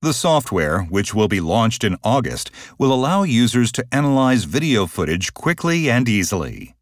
The software, which will be launched in August, will allow users to analyze video footage quickly and easily.